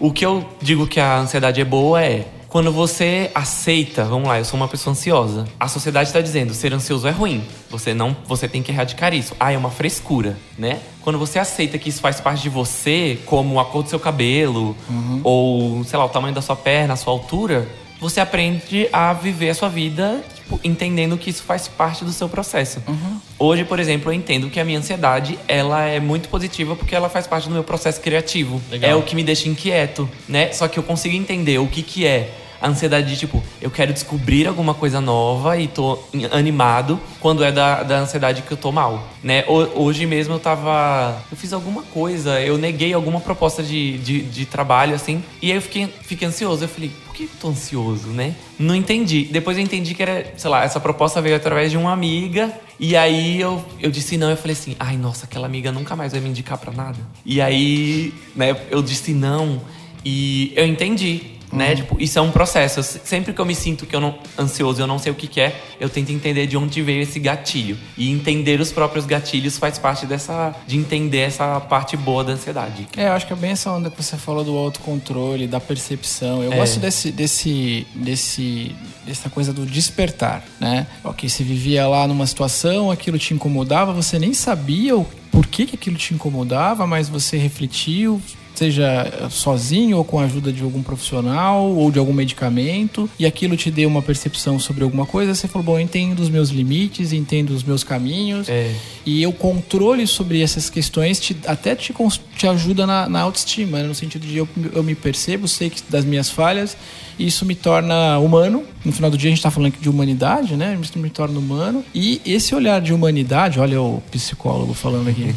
O que eu digo que a ansiedade é boa é quando você aceita, vamos lá, eu sou uma pessoa ansiosa. A sociedade está dizendo, ser ansioso é ruim. Você não, você tem que erradicar isso. Ah, é uma frescura, né? Quando você aceita que isso faz parte de você, como a cor do seu cabelo, uhum. ou, sei lá, o tamanho da sua perna, a sua altura, você aprende a viver a sua vida entendendo que isso faz parte do seu processo. Uhum. Hoje, por exemplo, eu entendo que a minha ansiedade ela é muito positiva porque ela faz parte do meu processo criativo. Legal. É o que me deixa inquieto, né? Só que eu consigo entender o que que é a ansiedade de tipo, eu quero descobrir alguma coisa nova e tô animado, quando é da, da ansiedade que eu tô mal, né? Hoje mesmo eu tava. Eu fiz alguma coisa, eu neguei alguma proposta de, de, de trabalho, assim, e aí eu fiquei, fiquei ansioso. Eu falei, que eu tô ansioso, né? Não entendi. Depois eu entendi que era, sei lá, essa proposta veio através de uma amiga. E aí eu, eu disse não, eu falei assim, ai nossa, aquela amiga nunca mais vai me indicar para nada. E aí, né, eu disse não. E eu entendi né? Uhum. Tipo, isso é um processo. Sempre que eu me sinto que eu não ansioso, eu não sei o que, que é, eu tento entender de onde veio esse gatilho. E entender os próprios gatilhos faz parte dessa de entender essa parte boa da ansiedade. É, eu acho que é bem essa onda que você falou do autocontrole, da percepção. Eu é. gosto desse desse desse dessa coisa do despertar, né? OK, você vivia lá numa situação, aquilo te incomodava, você nem sabia o por que, que aquilo te incomodava, mas você refletiu, seja sozinho ou com a ajuda de algum profissional ou de algum medicamento, e aquilo te deu uma percepção sobre alguma coisa, você falou: bom, eu entendo os meus limites, entendo os meus caminhos, é. e o controle sobre essas questões te, até te, te ajuda na, na autoestima, né? no sentido de eu, eu me percebo, sei que, das minhas falhas, isso me torna humano. No final do dia a gente está falando de humanidade, né? Isso me torna humano. E esse olhar de humanidade, olha o psicólogo falando aqui.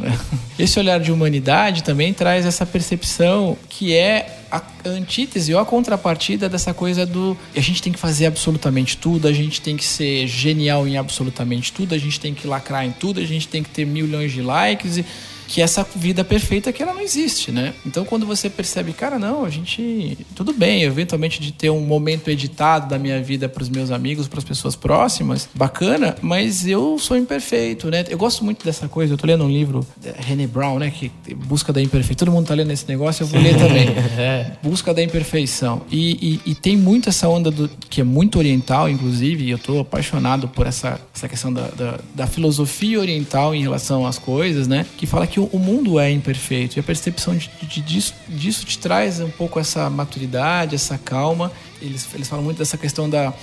[laughs] esse olhar de humanidade também traz essa percepção que é a antítese ou a contrapartida dessa coisa do a gente tem que fazer absolutamente tudo, a gente tem que ser genial em absolutamente tudo, a gente tem que lacrar em tudo, a gente tem que ter milhões de likes e que essa vida perfeita que ela não existe, né? Então quando você percebe, cara, não, a gente tudo bem, eventualmente de ter um momento editado da minha vida para os meus amigos, para as pessoas próximas, bacana, mas eu sou imperfeito, né? Eu gosto muito dessa coisa. Eu tô lendo um livro René Brown, né, que busca da imperfeição. Todo mundo tá lendo esse negócio, eu vou ler também. [laughs] é. Busca da imperfeição. E, e, e, tem muito essa onda do que é muito oriental, inclusive, e eu tô apaixonado por essa essa questão da, da, da filosofia oriental em relação às coisas, né? Que fala que que o mundo é imperfeito e a percepção de, de, disso, disso te traz um pouco essa maturidade, essa calma. Eles, eles falam muito dessa questão da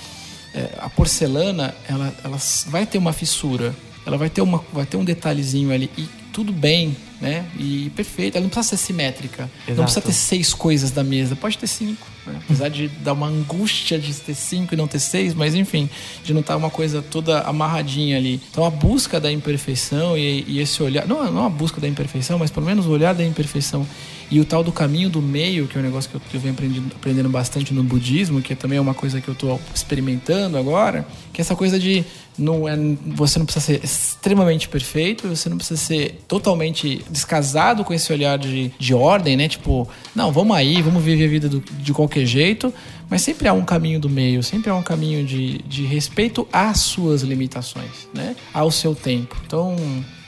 é, a porcelana, ela, ela vai ter uma fissura, ela vai ter, uma, vai ter um detalhezinho ali e tudo bem, né? E perfeito. Ela não precisa ser simétrica. Exato. Não precisa ter seis coisas da mesa. Pode ter cinco. Né? Apesar de dar uma angústia de ter cinco e não ter seis, mas enfim, de não estar uma coisa toda amarradinha ali. Então a busca da imperfeição e, e esse olhar, não, não a busca da imperfeição, mas pelo menos o olhar da imperfeição e o tal do caminho do meio, que é um negócio que eu, eu venho aprendendo, aprendendo bastante no budismo, que é também uma coisa que eu estou experimentando agora, que é essa coisa de não é, você não precisa ser extremamente perfeito, você não precisa ser totalmente descasado com esse olhar de, de ordem, né? Tipo, não, vamos aí, vamos viver a vida do, de qualquer jeito, mas sempre há um caminho do meio, sempre há um caminho de, de respeito às suas limitações, né? Ao seu tempo. Então,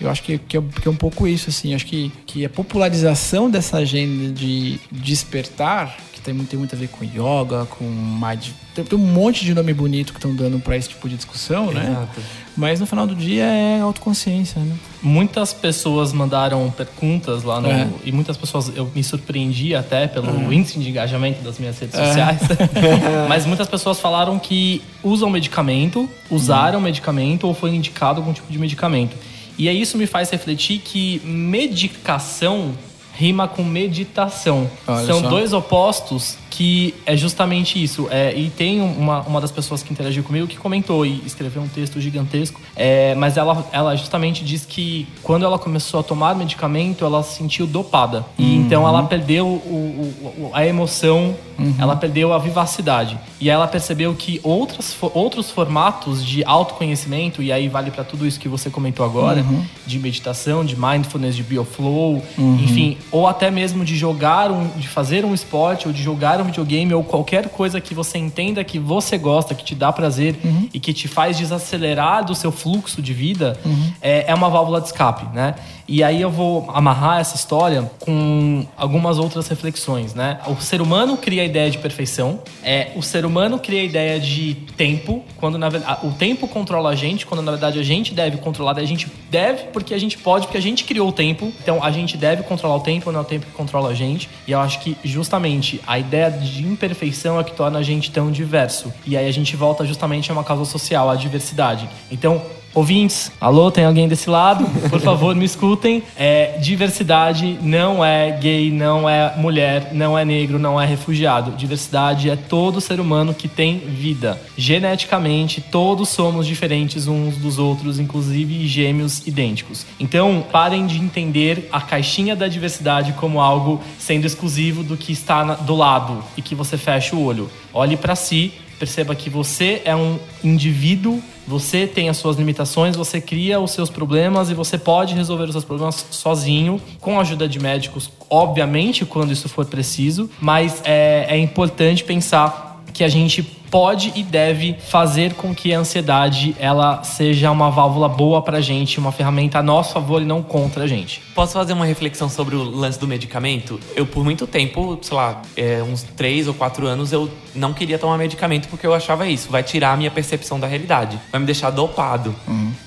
eu acho que, que, é, que é um pouco isso, assim. Acho que, que a popularização dessa agenda de despertar, que tem, tem muito a ver com yoga, com mind... Tem, tem um monte de nome bonito que estão dando para esse tipo de discussão, né? Exato. Mas no final do dia é autoconsciência, né? Muitas pessoas mandaram perguntas lá no. É. E muitas pessoas, eu me surpreendi até pelo Uhum. índice de engajamento das minhas É. redes sociais. [laughs] Mas muitas pessoas falaram que usam medicamento, usaram medicamento ou foi indicado algum tipo de medicamento. E aí isso me faz refletir que medicação rima com meditação. Olha São só. dois opostos que é justamente isso. É, e tem uma, uma das pessoas que interagiu comigo que comentou e escreveu um texto gigantesco, é, mas ela, ela justamente diz que quando ela começou a tomar medicamento, ela se sentiu dopada. E então ela perdeu o, o- a emoção, ela perdeu a vivacidade. E aí ela percebeu que outras, outros formatos de autoconhecimento, e aí vale para tudo isso que você comentou agora, de meditação, de mindfulness, de bioflow, enfim, ou até mesmo de jogar um, de fazer um esporte ou de jogar um videogame ou qualquer coisa que você entenda que você gosta, que te dá prazer e que te faz desacelerar do seu fluxo de vida, é, é uma válvula de escape, né? E aí eu vou amarrar essa história com algumas outras reflexões, né? O ser humano cria a ideia de perfeição, é, o ser humano cria a ideia de tempo, quando na verdade o tempo controla a gente, quando na verdade a gente deve controlar, a gente deve porque a gente pode, porque a gente criou o tempo, então a gente deve controlar o tempo, não é o tempo que controla a gente. E eu acho que justamente a ideia de imperfeição é que torna a gente tão diverso. E aí a gente volta justamente a uma causa social, a diversidade. Então, Ouvintes, alô, tem alguém desse lado? Por favor, me escutem. É, diversidade não é gay, não é mulher, não é negro, não é refugiado. Diversidade é todo ser humano que tem vida. Geneticamente, todos somos diferentes uns dos outros, inclusive gêmeos idênticos. Então, parem de entender a caixinha da diversidade como algo sendo exclusivo do que está do lado e que você fecha o olho. Olhe para si, perceba que você é um indivíduo você tem as suas limitações, você cria os seus problemas e você pode resolver os seus problemas sozinho, com a ajuda de médicos, obviamente, quando isso for preciso, mas é, é importante pensar que a gente pode e deve fazer com que a ansiedade ela seja uma válvula boa pra gente, uma ferramenta a nosso favor e não contra a gente. Posso fazer uma reflexão sobre o lance do medicamento? Eu, por muito tempo, sei lá, é, uns três ou quatro anos, eu não queria tomar medicamento porque eu achava isso. Vai tirar a minha percepção da realidade. Vai me deixar dopado.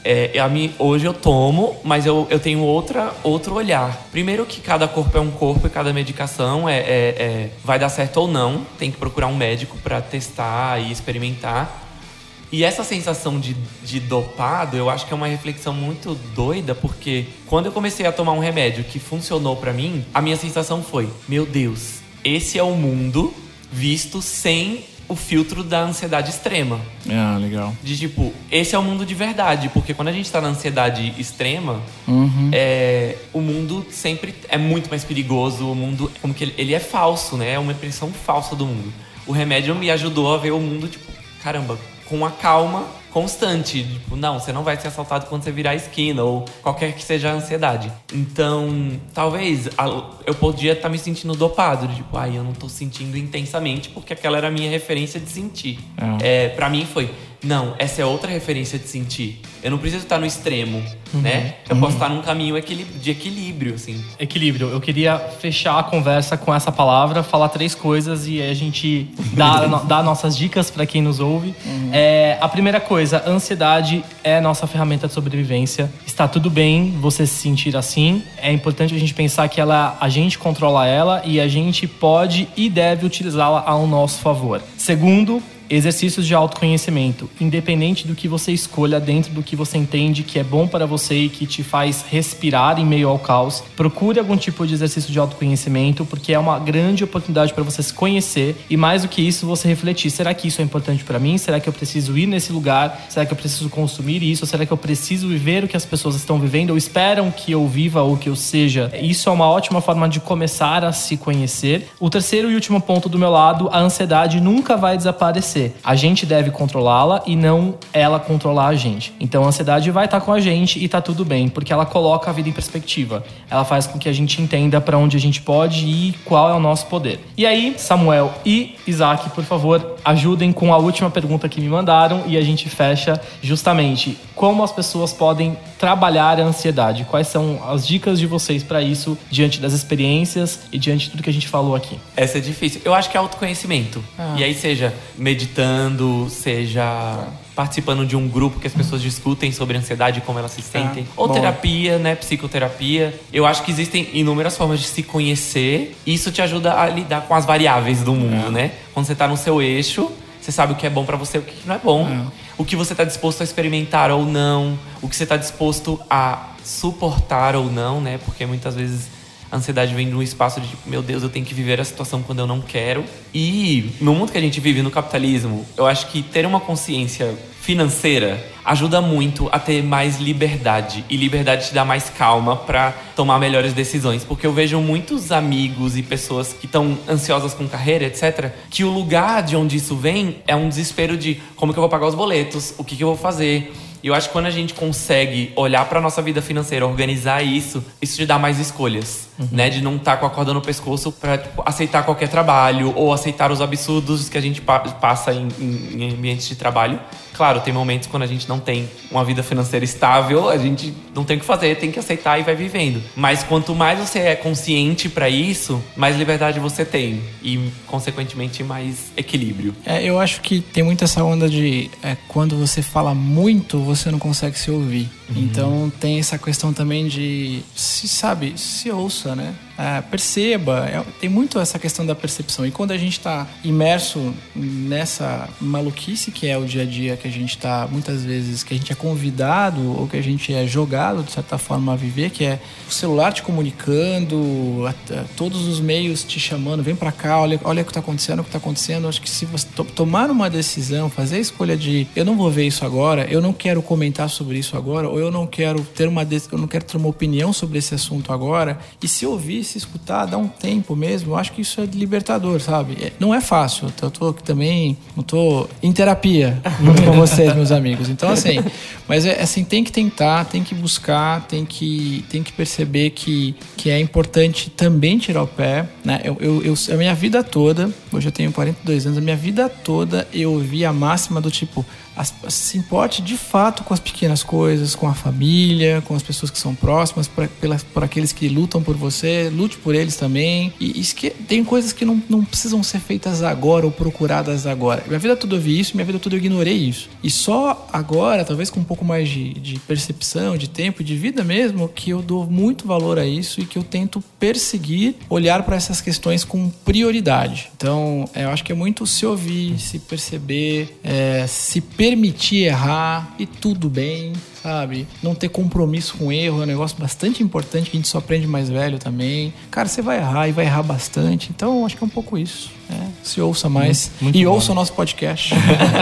É, a mim, hoje eu tomo, mas eu, eu tenho outra, outro olhar. Primeiro que cada corpo é um corpo e cada medicação é, é- é- vai dar certo ou não. Tem que procurar um médico para testar e experimentar. E essa sensação de, de dopado, eu acho que é uma reflexão muito doida, porque quando eu comecei a tomar um remédio que funcionou pra mim, a minha sensação foi: meu Deus, esse é o mundo visto sem o filtro da ansiedade extrema. Ah, legal. De tipo, esse é o mundo de verdade, porque quando a gente tá na ansiedade extrema, Uhum. é, o mundo sempre é muito mais perigoso, o mundo, como que ele, ele é falso, né? É uma impressão falsa do mundo. O remédio me ajudou a ver o mundo, tipo, caramba, com uma calma constante. Tipo, não, você não vai ser assaltado quando você virar a esquina, ou qualquer que seja a ansiedade. Então, talvez a- eu podia estar me sentindo dopado, tipo, ai, eu não tô sentindo intensamente, porque aquela era a minha referência de sentir. É, para mim foi, não, essa é outra referência de sentir. Eu não preciso estar no extremo, né? Eu posso estar num caminho de equilíbrio, assim. Equilíbrio. Eu queria fechar a conversa com essa palavra, falar três coisas e aí a gente dá, [laughs] dá nossas dicas para quem nos ouve. É, a primeira coisa, ansiedade é nossa ferramenta de sobrevivência. Está tudo bem você se sentir assim. É importante a gente pensar que ela, a gente controla ela e a gente pode e deve utilizá-la ao nosso favor. Segundo, Exercícios de autoconhecimento, independente do que você escolha, dentro do que você entende que é bom para você e que te faz respirar em meio ao caos, procure algum tipo de exercício de autoconhecimento, porque é uma grande oportunidade para você se conhecer e mais do que isso, você refletir: será que isso é importante para mim? Será que eu preciso ir nesse lugar? Será que eu preciso consumir isso? Será que eu preciso viver o que as pessoas estão vivendo ou esperam que eu viva ou que eu seja? Isso é uma ótima forma de começar a se conhecer. O terceiro e último ponto do meu lado, a ansiedade nunca vai desaparecer. A gente deve controlá-la e não ela controlar a gente. Então a ansiedade vai estar com a gente e tá tudo bem, porque ela coloca a vida em perspectiva. Ela faz com que a gente entenda para onde a gente pode ir e qual é o nosso poder. E aí, Samuel e Isaac, por favor, ajudem com a última pergunta que me mandaram e a gente fecha justamente como as pessoas podem trabalhar a ansiedade. Quais são as dicas de vocês para isso diante das experiências e diante de tudo que a gente falou aqui? Essa é difícil. Eu acho que é autoconhecimento. E aí, seja meditando, seja participando de um grupo que as pessoas discutem sobre ansiedade e como elas se sentem. Ou bom. terapia, né? Psicoterapia. Eu acho que existem inúmeras formas de se conhecer. E isso te ajuda a lidar com as variáveis do mundo, né? Quando você tá no seu eixo, você sabe o que é bom pra você e o que não é bom. O que você tá disposto a experimentar ou não. O que você tá disposto a suportar ou não, né? Porque muitas vezes a ansiedade vem de um espaço de, tipo, meu Deus, eu tenho que viver a situação quando eu não quero. E no mundo que a gente vive, no capitalismo, eu acho que ter uma consciência financeira ajuda muito a ter mais liberdade. E liberdade te dá mais calma pra tomar melhores decisões. Porque eu vejo muitos amigos e pessoas que estão ansiosas com carreira, etc., que o lugar de onde isso vem é um desespero de como que eu vou pagar os boletos, o que, que eu vou fazer. E eu acho que quando a gente consegue olhar para nossa vida financeira, organizar isso, isso te dá mais escolhas, né? De não estar com a corda no pescoço para aceitar qualquer trabalho ou aceitar os absurdos que a gente pa- passa em, em- em ambientes de trabalho. Claro, tem momentos quando a gente não tem uma vida financeira estável, a gente não tem o que fazer, tem que aceitar e vai vivendo. Mas quanto mais você é consciente para isso, mais liberdade você tem e, consequentemente, mais equilíbrio. É, eu acho que tem muito essa onda de é, quando você fala muito, você não consegue se ouvir. Então tem essa questão também de se sabe, se ouça, né? É, perceba. É, tem muito essa questão da percepção. E quando a gente está imerso nessa maluquice que é o dia a dia que a gente está muitas vezes que a gente é convidado ou que a gente é jogado de certa forma a viver, que é o celular te comunicando, a- a- todos os meios te chamando, vem pra cá, olha, olha o que tá acontecendo, o que tá acontecendo. Acho que se você to- tomar uma decisão, fazer a escolha de eu não vou ver isso agora, eu não quero comentar sobre isso agora, ou eu não quero ter uma eu não quero ter uma opinião sobre esse assunto agora, e se ouvir, se escutar, dar um tempo mesmo, eu acho que isso é libertador, sabe? É- Não é fácil. Eu tô também, não tô em terapia [laughs] com vocês, meus amigos. Então assim, mas é assim, tem que tentar, tem que buscar, tem que tem que perceber que, que é importante também tirar o pé, né? Eu, eu, eu- a minha vida toda, hoje eu tenho 42 anos, a minha vida toda eu ouvi a máxima do tipo se importe de fato com as pequenas coisas, com a família, com as pessoas que são próximas, pelas, por aqueles que lutam por você, lute por eles também. E tem coisas que não, não precisam ser feitas agora ou procuradas agora. Minha vida toda eu vi isso, minha vida toda eu ignorei isso. E só agora, talvez com um pouco mais de, de percepção, de tempo, de vida mesmo, que eu dou muito valor a isso e que eu tento perseguir, olhar para essas questões com prioridade. Então, é, eu acho que é muito se ouvir, se perceber, é, se permitir errar e tudo bem, sabe? Não ter compromisso com erro é um negócio bastante importante que a gente só aprende mais velho também. Cara, você vai errar e vai errar bastante. Então, acho que é um pouco isso. né? Se ouça mais Muito e bom. ouça o nosso podcast.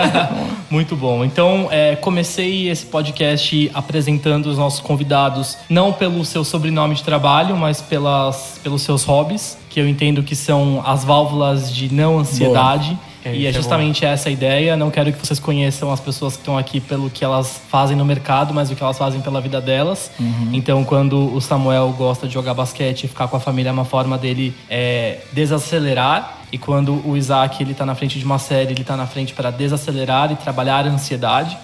[laughs] Muito bom. Então, é, comecei esse podcast apresentando os nossos convidados, não pelo seu sobrenome de trabalho, mas pelas, pelos seus hobbies, que eu entendo que são as válvulas de não ansiedade. É, e é é justamente essa a ideia. Não quero que vocês conheçam as pessoas que estão aqui pelo que elas fazem no mercado, mas o que elas fazem pela vida delas. Então, quando o Samuel gosta de jogar basquete e ficar com a família, é uma forma dele é, desacelerar. E quando o Isaac ele tá na frente de uma série, ele tá na frente para desacelerar e trabalhar a ansiedade.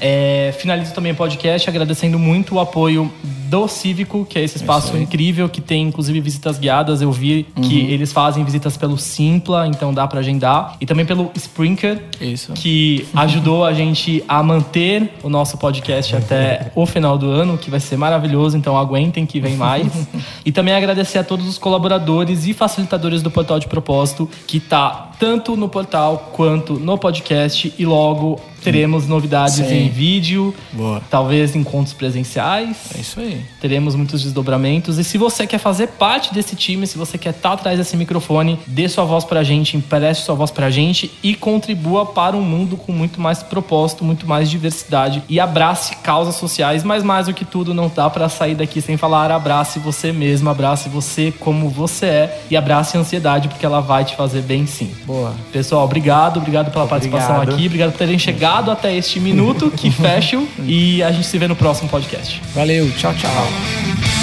É, finalizo também o podcast agradecendo muito o apoio do Cívico, que é esse espaço incrível que tem inclusive visitas guiadas. Eu vi que eles fazem visitas pelo Simpla, então dá para agendar. E também pelo Sprinker, Isso. que ajudou a gente a manter o nosso podcast [laughs] até o final do ano, que vai ser maravilhoso, então aguentem que vem mais. [laughs] e também agradecer a todos os colaboradores e facilitadores do Portal de Propósito, que tá tanto no portal quanto no podcast e logo teremos novidades Sim. em vídeo, Boa. talvez encontros presenciais. É isso aí. Teremos muitos desdobramentos. E se você quer fazer parte desse time, se você quer estar atrás desse microfone, dê sua voz pra gente, empreste sua voz pra gente e contribua para um mundo com muito mais propósito, muito mais diversidade. E abrace causas sociais, mas mais do que tudo, não dá pra sair daqui sem falar abrace você mesmo, abrace você como você é e abrace a ansiedade, porque ela vai te fazer bem sim. Boa. Pessoal, obrigado, obrigado pela participação Obrigado. aqui, obrigado por terem chegado até este minuto que fecho e a gente se vê no próximo podcast. Valeu. Tchau, tchau.